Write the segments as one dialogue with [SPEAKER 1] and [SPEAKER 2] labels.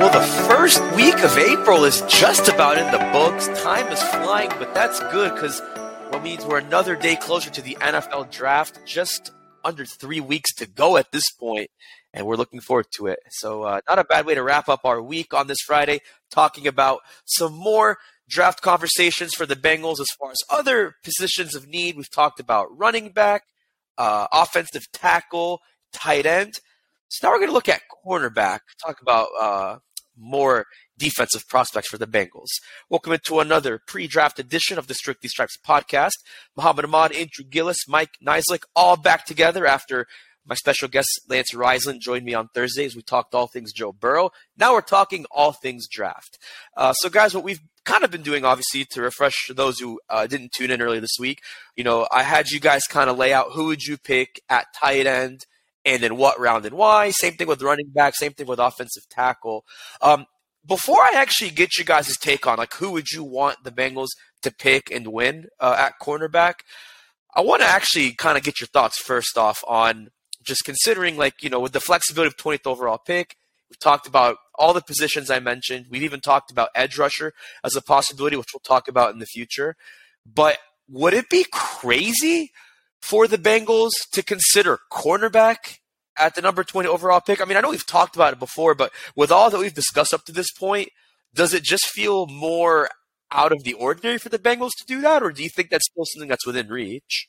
[SPEAKER 1] Well, the first week of April is just about in the books. Time is flying, but that's good because what means we're another day closer to the NFL draft. Just under three weeks to go at this point, and we're looking forward to it. So, uh, not a bad way to wrap up our week on this Friday, talking about some more draft conversations for the Bengals as far as other positions of need. We've talked about running back, uh, offensive tackle, tight end. So now we're going to look at cornerback, talk about uh, more defensive prospects for the Bengals. Welcome into another pre-draft edition of the Strictly Stripes podcast. Mohammad Ahmad, Andrew Gillis, Mike Niziolek, all back together after my special guest Lance Reisland joined me on Thursdays. We talked all things Joe Burrow. Now we're talking all things draft. Uh, so, guys, what we've kind of been doing, obviously, to refresh those who uh, didn't tune in earlier this week, you know, I had you guys kind of lay out who would you pick at tight end and then what round and why. Same thing with running back. Same thing with offensive tackle. Um, before I actually get you guys' take on like who would you want the Bengals to pick and win uh, at cornerback, I want to actually kind of get your thoughts first off on just considering like you know with the flexibility of 20th overall pick. We've talked about all the positions I mentioned. We've even talked about edge rusher as a possibility, which we'll talk about in the future. But would it be crazy for the Bengals to consider cornerback at the number 20 overall pick? I mean, I know we've talked about it before, but with all that we've discussed up to this point, does it just feel more out of the ordinary for the Bengals to do that, or do you think that's still something that's within reach?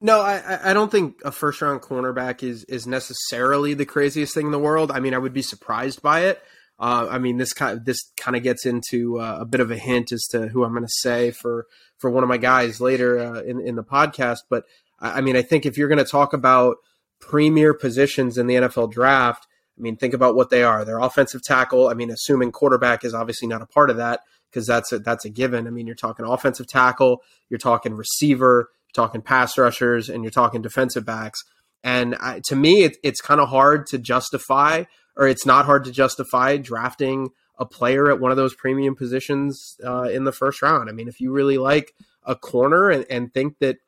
[SPEAKER 2] No, I, I don't think a first round cornerback is is necessarily the craziest thing in the world. I mean, I would be surprised by it. Uh, I mean, this kind of, this kind of gets into uh, a bit of a hint as to who I'm going to say for for one of my guys later uh, in in the podcast. But I mean, I think if you're going to talk about premier positions in the NFL draft, I mean, think about what they are. They're offensive tackle. I mean, assuming quarterback is obviously not a part of that because that's a, that's a given. I mean, you're talking offensive tackle, you're talking receiver, you're talking pass rushers, and you're talking defensive backs. And I, to me, it, it's kind of hard to justify, or it's not hard to justify drafting a player at one of those premium positions uh, in the first round. I mean, if you really like a corner and, and think that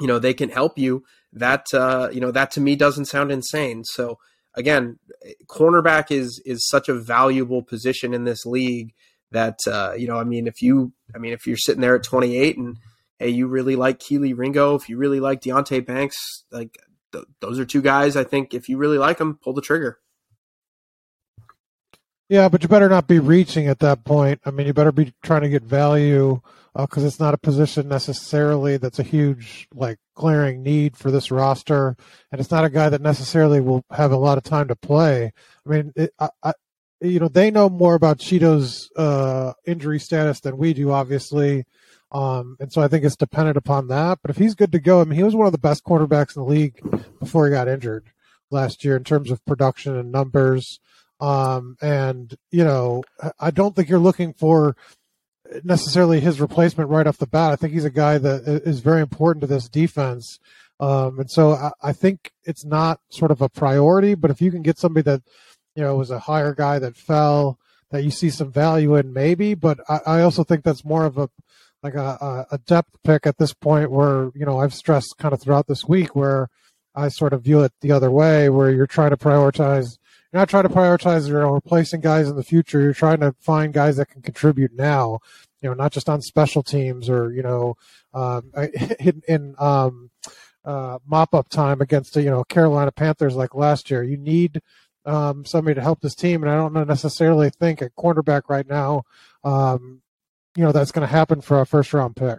[SPEAKER 2] you know they can help you, that uh, you know that to me doesn't sound insane. So again, cornerback is is such a valuable position in this league that uh, you know. I mean, if you, I mean, if you're sitting there at 28 and hey, you really like Kelee Ringo, if you really like Deonte Banks, like th- those are two guys. I think if you really like them, pull the trigger.
[SPEAKER 3] Yeah, but you better not be reaching at that point. I mean, you better be trying to get value because uh, it's not a position necessarily that's a huge, like, glaring need for this roster, and it's not a guy that necessarily will have a lot of time to play. I mean, it, I, I, you know, they know more about Chido's uh, injury status than we do, obviously. Um, and so I think it's dependent upon that. But if he's good to go, I mean, he was one of the best quarterbacks in the league before he got injured last year in terms of production and numbers. Um, and you know, I don't think you're looking for necessarily his replacement right off the bat. I think he's a guy that is very important to this defense. Um, and so I, I, think it's not sort of a priority, but if you can get somebody that, you know, was a higher guy that fell that you see some value in maybe, but I, I also think that's more of a, like a, a depth pick at this point where, you know, I've stressed kind of throughout this week where I sort of view it the other way where you're trying to prioritize you're not trying to prioritize you know replacing guys in the future. You're trying to find guys that can contribute now. You know, not just on special teams or you know, um, in, in um, uh, mop up time against you know Carolina Panthers like last year. You need um, somebody to help this team, and I don't necessarily think at cornerback right now, um, you know, that's going to happen for a first round pick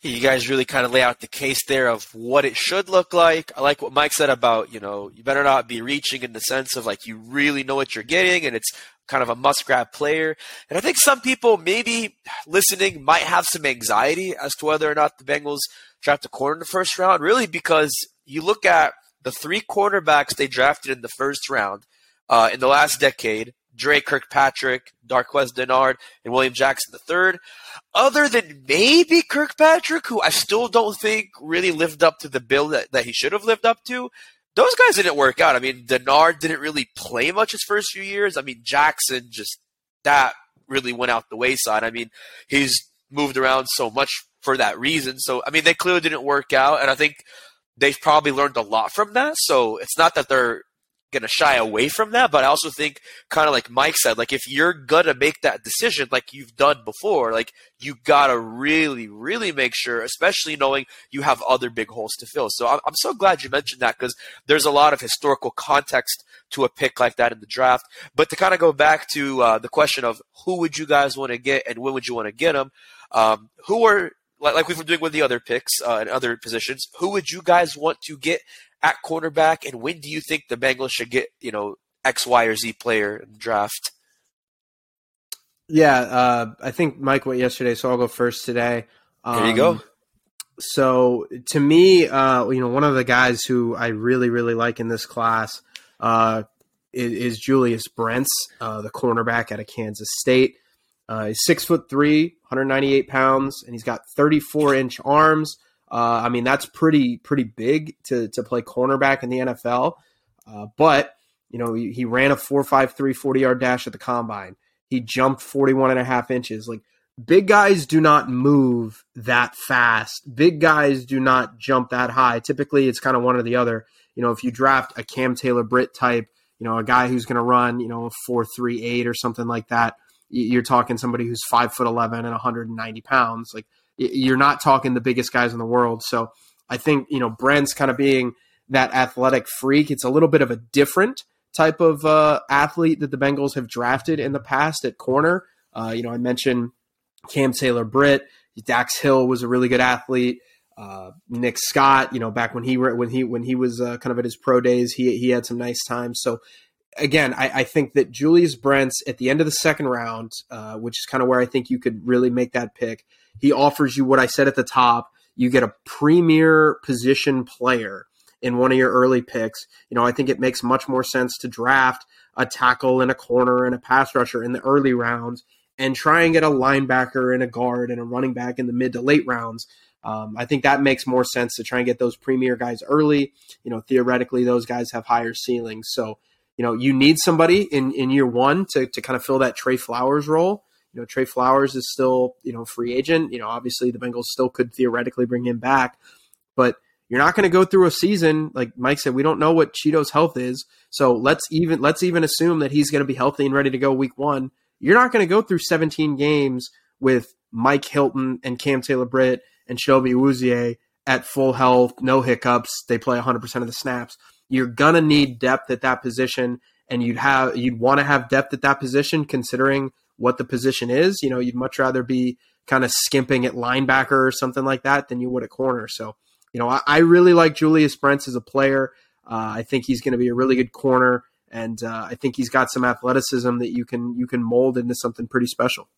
[SPEAKER 1] you guys really kind of lay out the case there of what it should look like. I like what Mike said about, you know, you better not be reaching in the sense of like you really know what you're getting and it's kind of a must grab player. And I think some people maybe listening might have some anxiety as to whether or not the Bengals draft a corner in the first round, really because you look at the three cornerbacks they drafted in the first round uh, in the last decade, Dre Kirkpatrick, Darqueze Dennard, and William Jackson III, other than maybe Kirkpatrick, who I still don't think really lived up to the bill that, that he should have lived up to, those guys didn't work out. I mean, Dennard didn't really play much his first few years. I mean, Jackson just, that really went out the wayside. I mean, he's moved around so much for that reason. So, I mean, they clearly didn't work out. And I think they've probably learned a lot from that. So it's not that they're going to shy away from that. But I also think, kind of like Mike said, like if you're going to make that decision, like you've done before, like you got to really, really make sure, especially knowing you have other big holes to fill. So I'm, I'm so glad you mentioned that because there's a lot of historical context to a pick like that in the draft. But to kind of go back to uh, the question of who would you guys want to get and when would you want to get them, um, who are like we've been doing with the other picks uh, and other positions, who would you guys want to get at quarterback, and when do you think the Bengals should get you know X, Y, or Z player in the draft?
[SPEAKER 2] Yeah, uh, I think Mike went yesterday, so I'll go first today.
[SPEAKER 1] Um, there you go. Um,
[SPEAKER 2] so to me, uh, you know, one of the guys who I really, really like in this class uh, is, is, Julius Brents, uh, the cornerback out of Kansas State. Uh, he's six foot three, 198 pounds, and he's got 34 inch arms. Uh, I mean, that's pretty pretty big to to play cornerback in the NFL. Uh, but you know, he, he ran a 4.53 40 yard dash at the combine. He jumped 41 and a half inches. Like big guys do not move that fast. Big guys do not jump that high. Typically, it's kind of one or the other. You know, if you draft a Cam Taylor Britt type, you know, a guy who's going to run, you know, a four three eight or something like that, you're talking somebody who's five foot eleven and 190 pounds. Like you're not talking the biggest guys in the world. So I think, you know, Brents kind of being that athletic freak. It's a little bit of a different type of uh, athlete that the Bengals have drafted in the past at corner. Uh, you know, I mentioned Cam Taylor Britt. Dax Hill was a really good athlete. Uh, Nick Scott, you know, back when he when he when he was uh, kind of at his pro days, he he had some nice times. So again, I, I, think that Julius Brents at the end of the second round, uh, which is kind of where I think you could really make that pick. He offers you what I said at the top. You get a premier position player in one of your early picks. You know, I think it makes much more sense to draft a tackle and a corner and a pass rusher in the early rounds and try and get a linebacker and a guard and a running back in the mid to late rounds. Um, I think that makes more sense to try and get those premier guys early. You know, theoretically, those guys have higher ceilings. So, you know, you need somebody in, in year one to, to kind of fill that Tre Flowers role. You know, Tre Flowers is still, you know, free agent. You know, obviously the Bengals still could theoretically bring him back, but you're not going to go through a season like Mike said. We don't know what Chido's health is, so let's even let's even assume that he's going to be healthy and ready to go week one. You're not going to go through 17 games with Mike Hilton and Cam Taylor Britt and Chidobe Awuzie at full health, no hiccups. They play 100% of the snaps. You're gonna need depth at that position, and you'd have you'd want to have depth at that position considering what the position is. You know, you'd much rather be kind of skimping at linebacker or something like that than you would at corner. So, you know, I, I really like Julius Brents as a player. Uh, I think he's going to be a really good corner, and uh, I think he's got some athleticism that you can you can mold into something pretty special.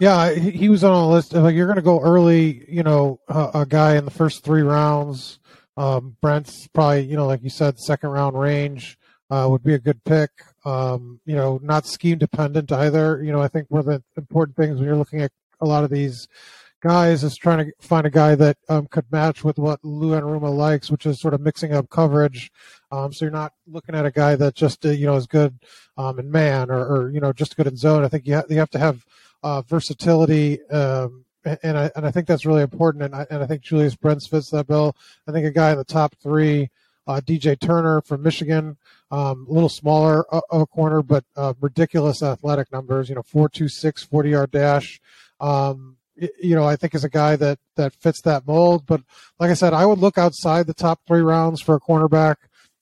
[SPEAKER 3] Yeah, he was on a list. Like you're going to go early, you know, a, guy in the first three rounds. Um, Brents probably, you know, like you said, second round range uh, would be a good pick. Um, you know, not scheme dependent either. You know, I think one of the important things when you're looking at a lot of these guys is trying to find a guy that um, could match with what Lou Anarumo likes, which is sort of mixing up coverage. Um, so you're not looking at a guy that just uh, you know is good um, in man or, or, you know just good in zone. I think you, ha- you have to have uh, versatility. Um, and I and I think that's really important. And I and I think Julius Brents fits that bill. I think a guy in the top three uh, DJ Turner from Michigan, um, a little smaller of a corner, but uh, ridiculous athletic numbers. You know, 4.26 40 yard dash. Um, you know, I think is a guy that that fits that mold. But like I said, I would look outside the top three rounds for a cornerback.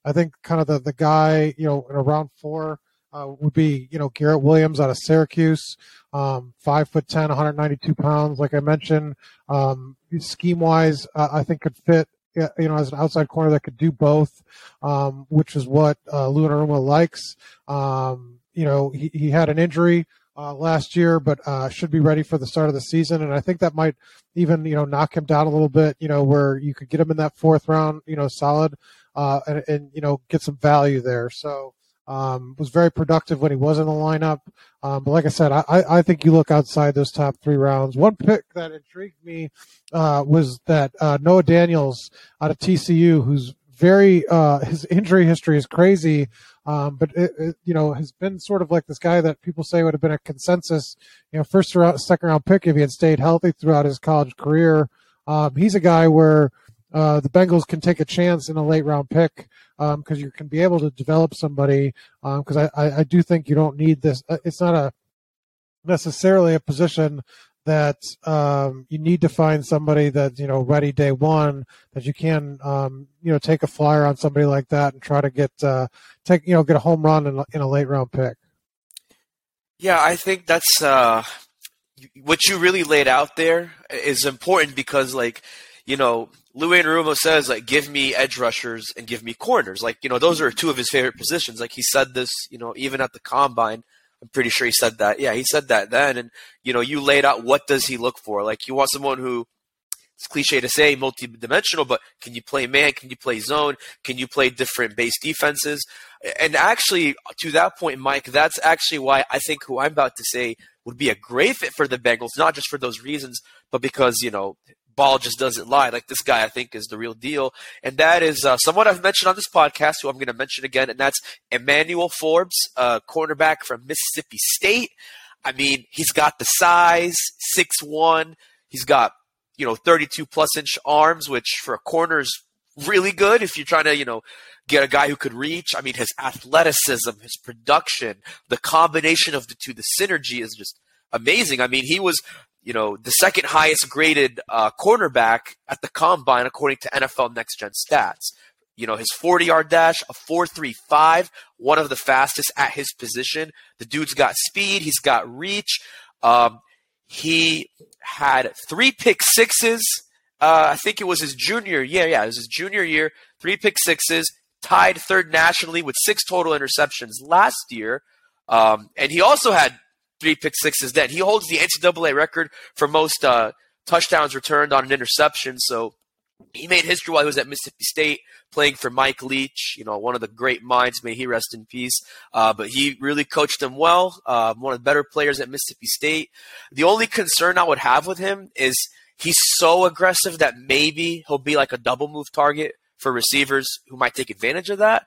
[SPEAKER 3] I think kind of the the guy, you know, in a round four uh, would be you know Garrett Williams out of Syracuse, um, five foot ten, 192 pounds. Like I mentioned, um, scheme wise, uh, I think could fit you know, as an outside corner that could do both, um, which is what uh, Lou Anarumo likes. Um, you know, he, he had an injury uh, last year, but uh, should be ready for the start of the season. And I think that might even you know knock him down a little bit. You know, where you could get him in that fourth round, you know, solid, uh, and, and you know get some value there. So. Um, was very productive when he was in the lineup. Um, but like I said, I, I think you look outside those top three rounds. One pick that intrigued me uh, was that uh, Noah Daniels out of TCU, who's very uh, his injury history is crazy, um, but it, it, you know has been sort of like this guy that people say would have been a consensus, you know, first round, second round pick if he had stayed healthy throughout his college career. Um, he's a guy where uh, the Bengals can take a chance in a late round pick because um, you can be able to develop somebody. Because um, I, I, do think you don't need this. Uh, it's not a necessarily a position that um, you need to find somebody that's you know ready day one that you can um, you know take a flyer on somebody like that and try to get uh, take you know get a home run in a, in a late round pick.
[SPEAKER 1] Yeah, I think that's uh, what you really laid out there is important because like you know Lou Anarumo says like give me edge rushers and give me corners like you know those are two of his favorite positions like he said this you know even at the combine I'm pretty sure he said that. Yeah, he said that then. And, you know, you laid out what does he look for? Like, you want someone who, it's cliche to say multi-dimensional, but can you play man? Can you play zone? Can you play different base defenses? And actually, to that point, Mike, that's actually why I think who I'm about to say would be a great fit for the Bengals, not just for those reasons, but because, you know, ball just doesn't lie. Like this guy, I think, is the real deal. And that is uh, someone I've mentioned on this podcast, who I'm going to mention again, and that's Emmanuel Forbes, uh, cornerback from Mississippi State. I mean, he's got the size, six one. He's got you know 32 plus inch arms, which for a corner is really good if you're trying to you know get a guy who could reach. I mean, his athleticism, his production, the combination of the two, the synergy is just amazing. I mean, he was you know, the second highest graded uh, cornerback at the combine according to NFL Next Gen Stats. You know, his 40 yard dash, a 4.35, one of the fastest at his position. The dude's got speed, he's got reach. Um, he had three pick sixes. Uh, I think it was his junior. Yeah, yeah, it was his junior year. Three pick sixes, tied third nationally with six total interceptions last year. Um, and he also had three pick sixes then. He holds the NCAA record for most uh, touchdowns returned on an interception. So he made history while he was at Mississippi State playing for Mike Leach, you know, one of the great minds. May he rest in peace. Uh, but he really coached them well. Uh, one of the better players at Mississippi State. The only concern I would have with him is he's so aggressive that maybe he'll be like a double move target for receivers who might take advantage of that.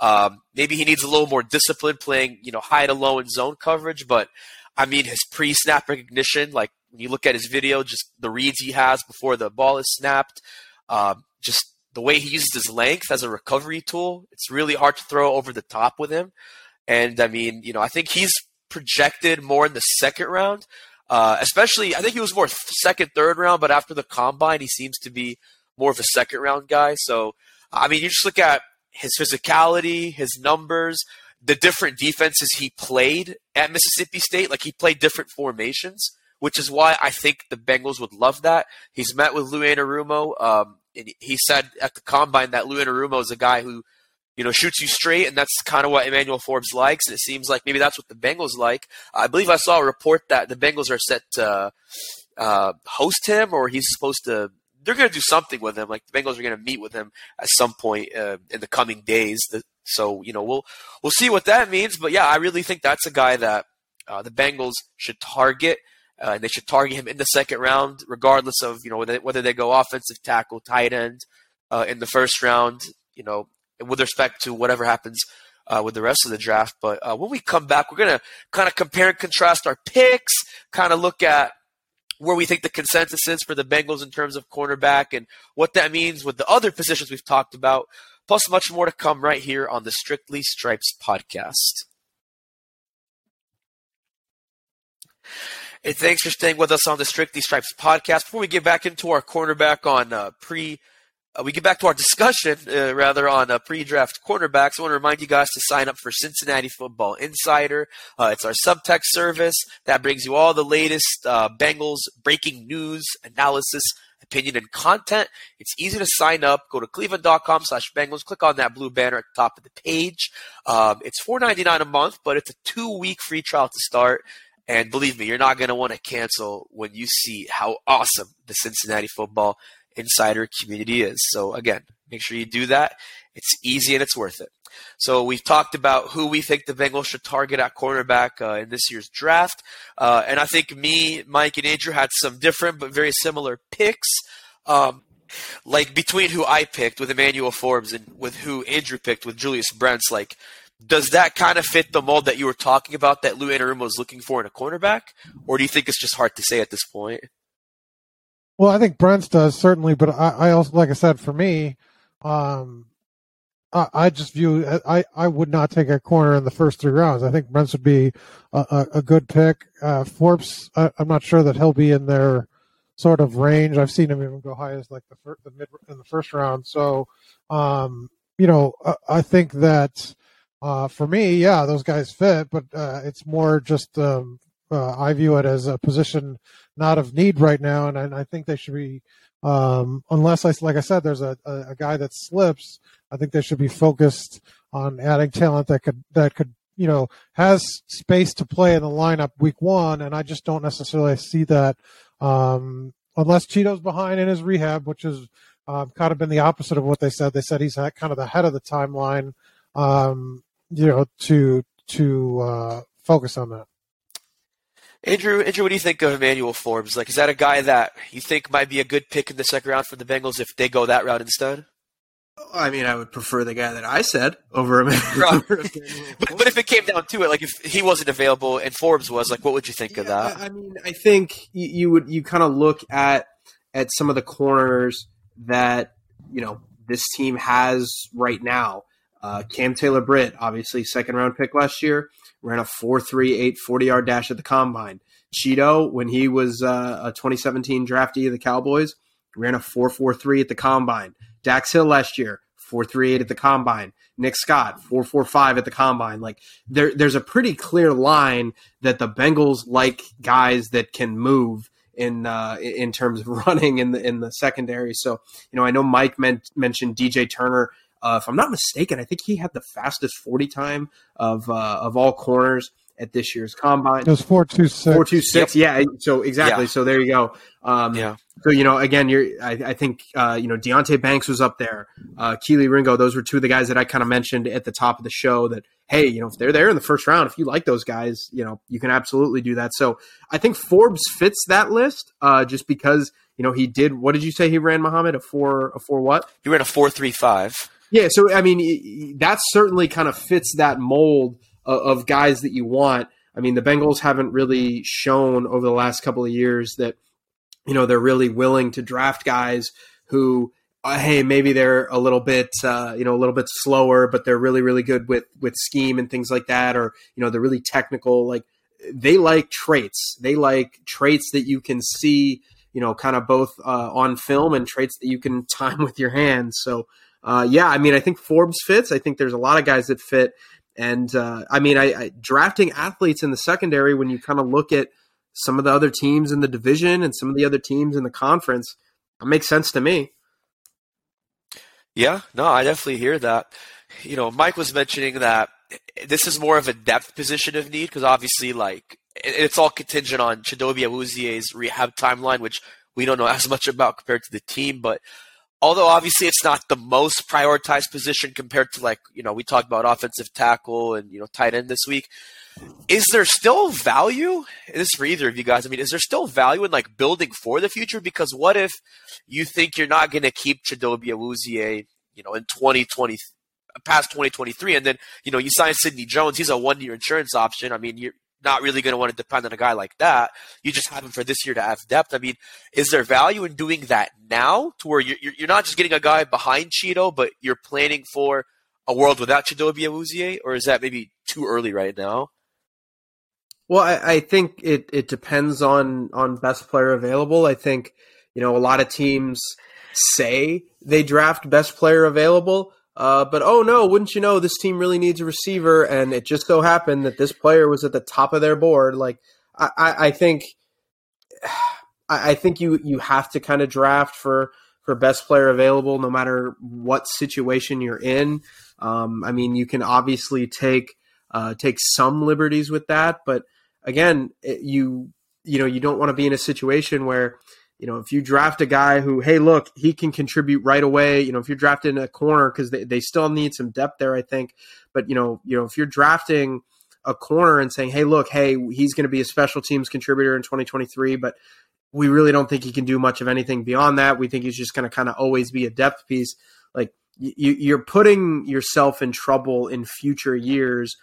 [SPEAKER 1] Um, maybe he needs a little more discipline playing, you know, high to low in zone coverage. But I mean, his pre snap recognition, like when you look at his video, just the reads he has before the ball is snapped, um, just the way he uses his length as a recovery tool, it's really hard to throw over the top with him. And I mean, you know, I think he's projected more in the second round, uh, especially, I think he was more second, third round, but after the combine, he seems to be more of a second round guy. So, I mean, you just look at his physicality, his numbers, the different defenses he played at Mississippi State. Like he played different formations, which is why I think the Bengals would love that. He's met with Lou Anarumo. Um, and he said at the combine that Lou Anarumo is a guy who, you know, shoots you straight, and that's kind of what Emmanuel Forbes likes. And it seems like maybe that's what the Bengals like. I believe I saw a report that the Bengals are set to uh, host him, or he's supposed to they're going to do something with him. Like the Bengals are going to meet with him at some point uh, in the coming days. So you know we'll we'll see what that means. But yeah, I really think that's a guy that uh, the Bengals should target. Uh, and they should target him in the second round, regardless of you know whether, whether they go offensive tackle, tight end uh, in the first round. You know, with respect to whatever happens uh, with the rest of the draft. But uh, when we come back, we're gonna kind of compare and contrast our picks, kind of look at where we think the consensus is for the Bengals in terms of cornerback and what that means with the other positions we've talked about, plus much more to come right here on the Strictly Stripes podcast. Hey, thanks for staying with us on the Strictly Stripes podcast. Before we get back into our cornerback on uh, pre uh, we get back to our discussion, uh, rather, on uh, pre-draft quarterbacks. I want to remind you guys to sign up for Cincinnati Football Insider. Uh, it's our subtext service that brings you all the latest uh, Bengals breaking news, analysis, opinion, and content. It's easy to sign up. Go to cleveland.com slash Bengals. Click on that blue banner at the top of the page. Um, it's $4.99 a month, but it's a two-week free trial to start And believe me, you're not going to want to cancel when you see how awesome the Cincinnati football insider community is. So again, make sure you do that. It's easy and it's worth it. So we've talked about who we think the Bengals should target at cornerback uh, in this year's draft, uh, and I think me, Mike, and Andrew had some different but very similar picks. Um, like between who I picked with Emmanuel Forbes and with who Andrew picked with Julius Brents, like does that kind of fit the mold that you were talking about that Lou Anarumo was looking for in a cornerback, or do you think it's just hard to say at this point?
[SPEAKER 3] Well, I think Brents does certainly, but I, I also, like I said, for me, um, I, just view I, I would not take a corner in the first three rounds. I think Brents would be a, a, a good pick. Uh, Forbes, I, am not sure that he'll be in their sort of range. I've seen him even go high as like the, the mid in the first round. So, um, you know, I, I think that uh, for me, yeah, those guys fit, but uh, it's more just um, uh, I view it as a position not of need right now, and I, I think they should be. Um, unless I, like I said, there's a, a, a, guy that slips. I think they should be focused on adding talent that could that could you know has space to play in the lineup week one, and I just don't necessarily see that um, unless Chido's behind in his rehab, which is um, kind of been the opposite of what they said. They said he's kind of the head of the timeline, um, you know, to to uh, focus on that.
[SPEAKER 1] Andrew, Andrew, what do you think of Emmanuel Forbes? Like, is that a guy that you think might be a good pick in the second round for the Bengals if they go that route instead?
[SPEAKER 2] I mean, I would prefer the guy that I said over Emmanuel. but,
[SPEAKER 1] but, if it came down to it, like if he wasn't available and Forbes was, like, what would you think
[SPEAKER 2] yeah,
[SPEAKER 1] of that?
[SPEAKER 2] I mean, I think you, you would you kind of look at at some of the corners that you know this team has right now. Uh, Cam Taylor Britt, obviously second round pick last year, ran a 4.38 40 yard dash at the combine. Chido, when he was uh, a 2017 draftee of the Cowboys, ran a 4.43 at the combine. Dax Hill last year, 4.38 at the combine. Nick Scott, 4.45 at the combine. Like there, there's a pretty clear line that the Bengals like guys that can move in uh, in terms of running in the in the secondary. So you know, I know Mike mentioned DJ Turner. Uh, if I'm not mistaken, I think he had the fastest 40 time of uh, of all corners at this year's combine.
[SPEAKER 3] It was four two six.
[SPEAKER 2] Four two six. Yep. Yeah. So exactly. Yeah. So there you go. Um, yeah. So you know, again, you're. I, I think uh, you know Deonte Banks was up there. Uh, Kelee Ringo. Those were two of the guys that I kind of mentioned at the top of the show. That hey, you know, if they're there in the first round, if you like those guys, you know, you can absolutely do that. So I think Forbes fits that list, uh, just because you know he did. What did you say he ran, Mohammad? A four? A four? What?
[SPEAKER 1] He ran a four three five.
[SPEAKER 2] Yeah. So I mean, that certainly kind of fits that mold of, guys that you want. I mean, the Bengals haven't really shown over the last couple of years that you know they're really willing to draft guys who uh, hey maybe they're a little bit uh, you know a little bit slower but they're really really good with with scheme and things like that or you know they're really technical like they like traits they like traits that you can see you know kind of both uh, on film and traits that you can time with your hands so uh, yeah i mean i think forbes fits i think there's a lot of guys that fit and uh, I mean, I, I, drafting athletes in the secondary when you kind of look at some of the other teams in the division and some of the other teams in the conference, that makes sense to me.
[SPEAKER 1] Yeah, no, I definitely hear that. You know, Mike was mentioning that this is more of a depth position of need because obviously, like, it's all contingent on Chidobe Awuzie's rehab timeline, which we don't know as much about compared to the team. But although obviously it's not the most prioritized position compared to like you know we talked about offensive tackle and you know tight end this week. Is there still value this is for either of you guys? I mean is there still value in like building for the future? Because what if you think you're not going to keep Chidobe Awuzie, you know in 2020 past 2023 and then you know you sign Sidney Jones he's a one year insurance option. I mean you're not really going to want to depend on a guy like that. You just have him for this year to have depth. I mean, is there value in doing that now to where you're, you're not just getting a guy behind Chido, but you're planning for a world without Chidobe Awuzie, or is that maybe too early right now?
[SPEAKER 2] Well, I, I think it, it depends on, on best player available. I think, you know, a lot of teams say they draft best player available, uh, but oh no, wouldn't you know, this team really needs a receiver, and it just so happened that this player was at the top of their board. Like I, I, I think, I, I think you you have to kind of draft for for best player available, no matter what situation you're in. Um, I mean, you can obviously take uh, take some liberties with that, but again, you you know you don't want to be in a situation where you know if you draft a guy who hey look he can contribute right away you know if you're drafting a corner because they, they still need some depth there i think. But you know you know if you're drafting a corner and saying hey look hey he's going to be a special teams contributor in 2023 but we really don't think he can do much of anything beyond that. We think he's just going to kind of always be a depth piece. Like you, you're putting yourself in trouble in future years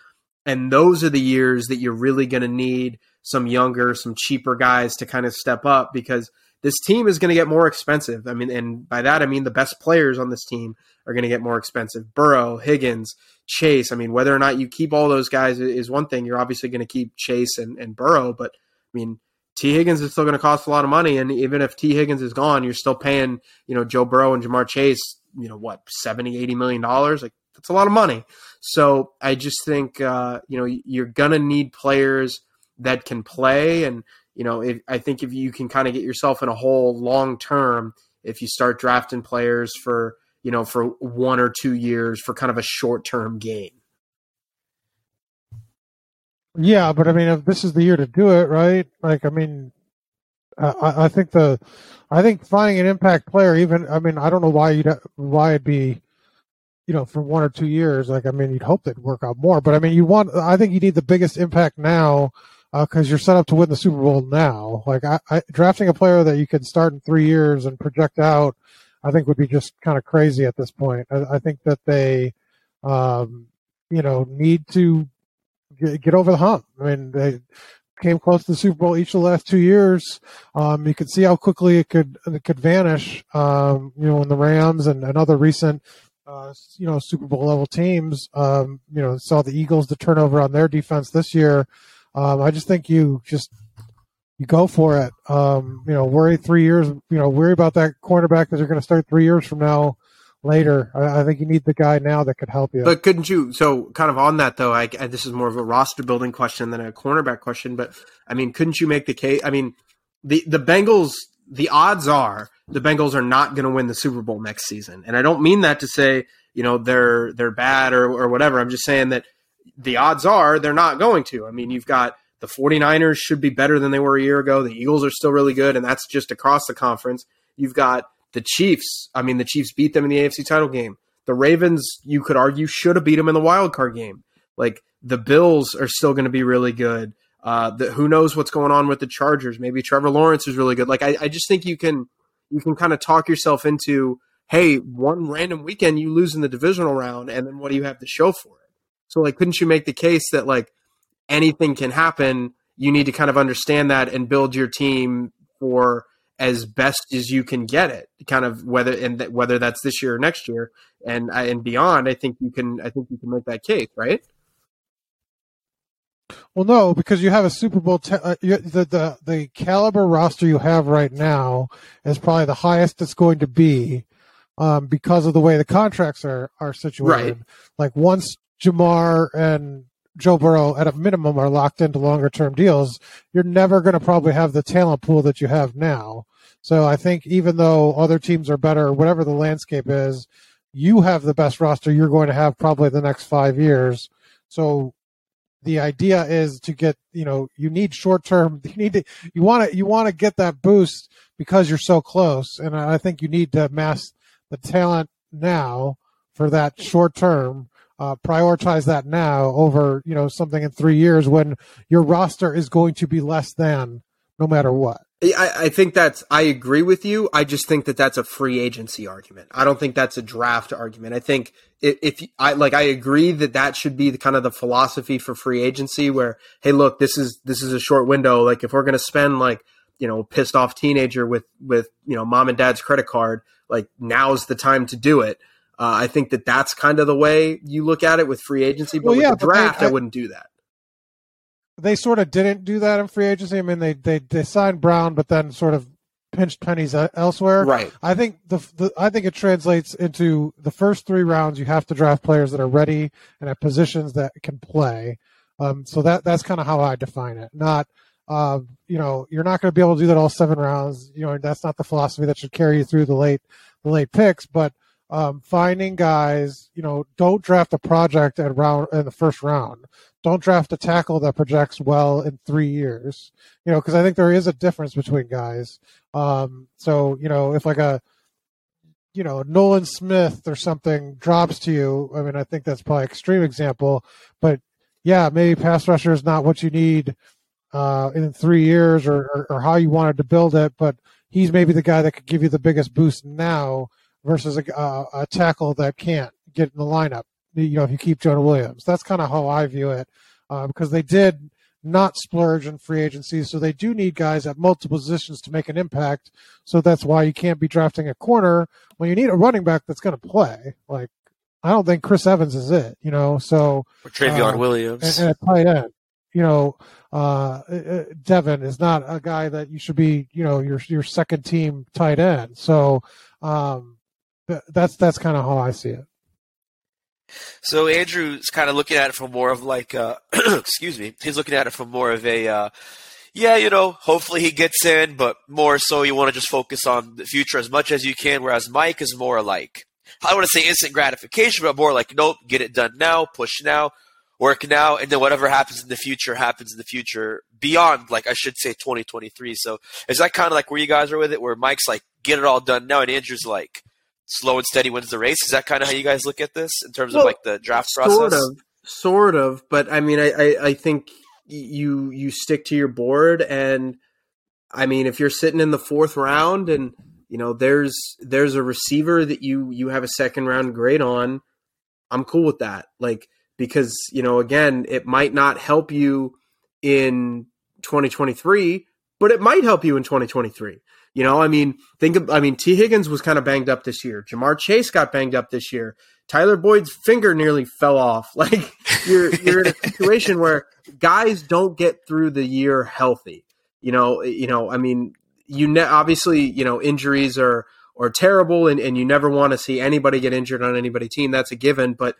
[SPEAKER 2] and those are the years that you're really going to need some younger, some cheaper guys to kind of step up because this team is going to get more expensive. I mean, and by that I mean the best players on this team are going to get more expensive. Burrow, Higgins, Chase. I mean, whether or not you keep all those guys is one thing. You're obviously going to keep Chase and, and Burrow, but I mean, T. Higgins is still going to cost a lot of money, and even if T. Higgins is gone, you're still paying you know Joe Burrow and Ja'Marr Chase you know what 70 80 million dollars like that's a lot of money so i just think uh, you know you're gonna need players that can play. And, you know, if, I think if you can kind of get yourself in a hole long term, if you start drafting players for, you know, for one or two years for kind of a short term gain.
[SPEAKER 3] Yeah, but I mean, if this is the year to do it, right? Like, I mean, I, I think the, I think finding an impact player, even, I mean, I don't know why you'd, why it'd be, you know, for one or two years. Like, I mean, you'd hope they'd work out more, but I mean, you want, I think you need the biggest impact now because uh, you're set up to win the Super Bowl now. Like I, I, drafting a player that you can start in three years and project out, I think would be just kind of crazy at this point. I, I think that they, um, you know, need to get, get, over the hump. I mean, they came close to the Super Bowl each of the last two years. Um, you could see how quickly it could it could vanish. Um, you know, in the Rams and, and other recent. Uh, you know, Super Bowl level teams, um, you know, saw the Eagles the turnover on their defense this year. Um, I just think you just you go for it. Um, you know, worry three years. You know, worry about that cornerback that you're going to start three years from now. Later, I, I, think you need the guy now that could help you.
[SPEAKER 2] But couldn't you? So, kind of on that though, I, I, this is more of a roster building question than a cornerback question. But I mean, couldn't you make the case? I mean, the the Bengals. The odds are the Bengals are not going to win the Super Bowl next season, and I don't mean that to say you know they're they're bad or or whatever. I'm just saying that the odds are they're not going to. I mean, you've got the 49ers should be better than they were a year ago. The Eagles are still really good, and that's just across the conference. You've got the Chiefs. I mean, the Chiefs beat them in the AFC title game. The Ravens, you could argue, should have beat them in the wild card game. Like the Bills are still going to be really good. Uh, the, who knows what's going on with the Chargers? Maybe Trevor Lawrence is really good. Like I, I just think you can you can kind of talk yourself into, hey, one random weekend you lose in the divisional round, and then what do you have to show for it? So like, couldn't you make the case that like anything can happen? You need to kind of understand that and build your team for as best as you can get it. Kind of whether and th- whether that's this year or next year and and beyond. I think you can. I think you can make that case, right?
[SPEAKER 3] Well, no, because you have a Super Bowl. Te- uh, you, the the the caliber roster you have right now is probably the highest it's going to be um, because of the way the contracts are are situated. Right. Like once Ja'Marr and Joe Burrow at a minimum are locked into longer term deals, you're never going to probably have the talent pool that you have now. So I think even though other teams are better, whatever the landscape is, you have the best roster you're going to have probably the next five years. So the idea is to get, you know, you need short term, you need to, you want to, you want to get that boost because you're so close. And I think you need to amass the talent now for that short term uh, prioritize that now over you know something in three years when your roster is going to be less than no matter what.
[SPEAKER 2] I, I think that's I agree with you. I just think that that's a free agency argument. I don't think that's a draft argument. I think if, if I like, I agree that that should be the kind of the philosophy for free agency. Where hey, look, this is this is a short window. Like if we're going to spend like you know pissed off teenager with with you know mom and dad's credit card, like now's the time to do it. Uh, I think that that's kind of the way you look at it with free agency. But well, with yeah, the draft, I, I, I, wouldn't do that.
[SPEAKER 3] They sort of didn't do that in free agency. I mean, they they they signed Brown, but then sort of pinched pennies elsewhere.
[SPEAKER 2] Right.
[SPEAKER 3] I think the, the I think it translates into the first three rounds. You have to draft players that are ready and at positions that can play. Um, so that that's kind of how I define it. Not, uh, you know, you're not going to be able to do that all seven rounds. You know, that's not the philosophy that should carry you through the late the late picks. But um, finding guys, you know, don't draft a project at round in the first round. Don't draft a tackle that projects well in three years. You know, because I think there is a difference between guys. Um, so you know, if like a you know Nolan Smith or something drops to you, I mean, I think that's probably extreme example, but yeah, maybe pass rusher is not what you need uh, in three years or, or, or how you wanted to build it, but he's maybe the guy that could give you the biggest boost now versus a, a, a tackle that can't get in the lineup. You know, if you keep Jonah Williams, that's kind of how I view it, uh, because they did not splurge in free agency, so they do need guys at multiple positions to make an impact. So that's why you can't be drafting a corner when you need a running back that's going to play. Like, I don't think Chris Evans is it, you know. So
[SPEAKER 1] or Trayveon uh, Williams
[SPEAKER 3] and, and a tight end, you know. Uh, uh, Devin is not a guy that you should be, you know, your your second team tight end. So um, that's that's kind of how I see it.
[SPEAKER 1] So Andrew's kind of looking at it from more of like, uh, excuse me, he's looking at it from more of a, uh, yeah, you know, hopefully he gets in, but more so you want to just focus on the future as much as you can. Whereas Mike is more like, I don't want to say instant gratification, but more like, nope, get it done now, push now, work now, and then whatever happens in the future happens in the future beyond, like I should say, 2023. So is that kind of like where you guys are with it, where Mike's like, get it all done now, and Andrew's like, slow and steady wins the race. Is that kind of how you guys look at this in terms well, of like the draft process?
[SPEAKER 2] Sort of, sort of. But I mean, I, I, I think you you stick to your board, and I mean, if you're sitting in the fourth round, and you know there's there's a receiver that you you have a second round grade on, I'm cool with that. Like because you know, again, it might not help you in 2023, but it might help you in 2023. You know, I mean, think of, I mean, T. Higgins was kind of banged up this year. Ja'Marr Chase got banged up this year. Tyler Boyd's finger nearly fell off. Like you're you're in a situation where guys don't get through the year healthy. You know, you know, I mean, you ne- obviously, you know, injuries are are terrible and, and you never want to see anybody get injured on anybody team. That's a given. But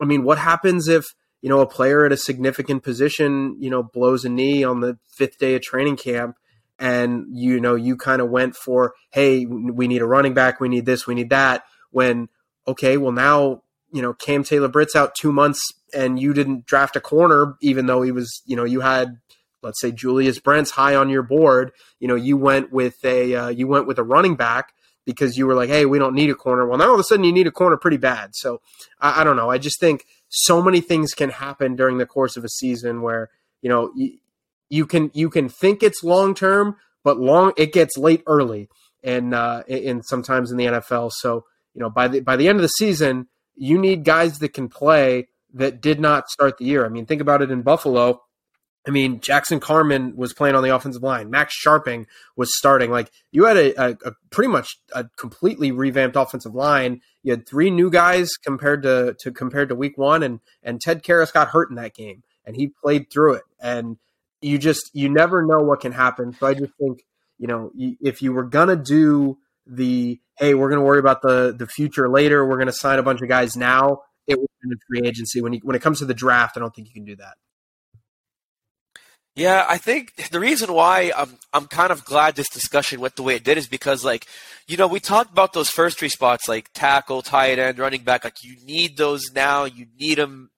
[SPEAKER 2] I mean, what happens if, you know, a player at a significant position, you know, blows a knee on the fifth day of training camp and you know you kind of went for hey we need a running back we need this we need that when okay well now you know Cam Taylor Britt's out 2 months and you didn't draft a corner even though he was you know you had let's say Julius Brents high on your board you know you went with a uh, you went with a running back because you were like hey we don't need a corner. Well now all of a sudden you need a corner pretty bad. So I, I don't know. I just think so many things can happen during the course of a season where you know you can you can think it's long term, but long it gets late early, and uh, and sometimes in the NFL. So you know by the by the end of the season, you need guys that can play that did not start the year. I mean, think about it in Buffalo. I mean, Jackson Carman was playing on the offensive line. Max Scharping was starting. Like you had a, a, a, pretty much a completely revamped offensive line. You had three new guys compared to, to compared to week one, and and Ted Karras got hurt in that game, and he played through it. And you just you never know what can happen. So I just think you know if you were gonna do the hey we're gonna worry about the the future later we're gonna sign a bunch of guys now it was in free agency when you, when it comes to the draft I don't think you can do that.
[SPEAKER 1] Yeah, I think the reason why I'm I'm kind of glad this discussion went the way it did is because like you know we talked about those first three spots like tackle, tight end, running back. Like you need those now. You need them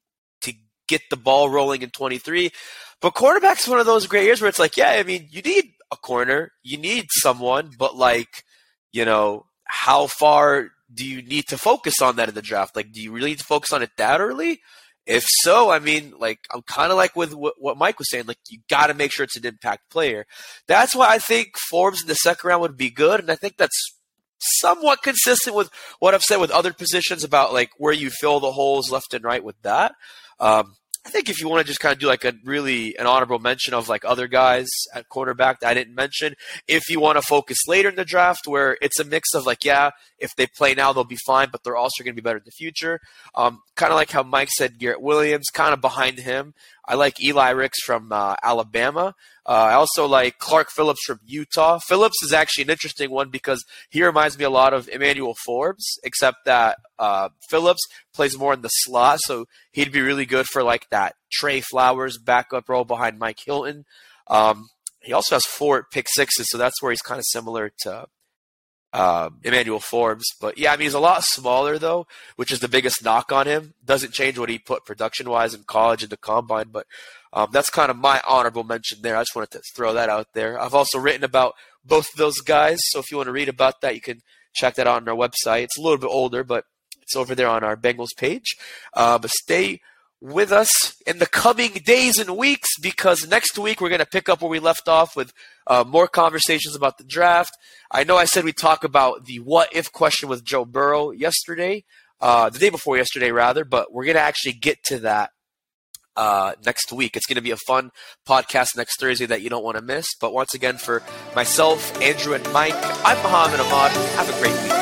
[SPEAKER 1] to get the ball rolling in 23. But quarterback's one of those great years where it's like, yeah, I mean, you need a corner, you need someone, but like, you know, how far do you need to focus on that in the draft? Like, do you really need to focus on it that early? If so, I mean, like, I'm kind of like with what Mike was saying, like, you got to make sure it's an impact player. That's why I think Forbes in the second round would be good. And I think that's somewhat consistent with what I've said with other positions about like where you fill the holes left and right with that. Um, I think if you want to just kind of do like a really an honorable mention of like other guys at quarterback that I didn't mention, if you want to focus later in the draft where it's a mix of like, yeah, if they play now, they'll be fine, but they're also going to be better in the future. Um, kind of like how Mike said, Garrett Williams, kind of behind him. I like Eli Ricks from uh, Alabama. Uh, I also like Clark Phillips from Utah. Phillips is actually an interesting one because he reminds me a lot of Emmanuel Forbes, except that uh, Phillips plays more in the slot, so he'd be really good for like that Tre Flowers backup role behind Mike Hilton. Um, he also has four pick sixes, so that's where he's kind of similar to um, Emmanuel Forbes. But yeah, I mean, he's a lot smaller though, which is the biggest knock on him. Doesn't change what he put production wise in college and the combine, but um, that's kind of my honorable mention there. I just wanted to throw that out there. I've also written about both of those guys, so if you want to read about that, you can check that out on our website. It's a little bit older, but it's over there on our Bengals page. Uh, but stay with us in the coming days and weeks because next week we're going to pick up where we left off with uh, more conversations about the draft. I know I said we talk about the what if question with Joe Burrow yesterday, uh, the day before yesterday, rather, but we're going to actually get to that uh, next week. It's going to be a fun podcast next Thursday that you don't want to miss. But once again, for myself, Andrew, and Mike, I'm Mohammad Ahmad. Have a great week.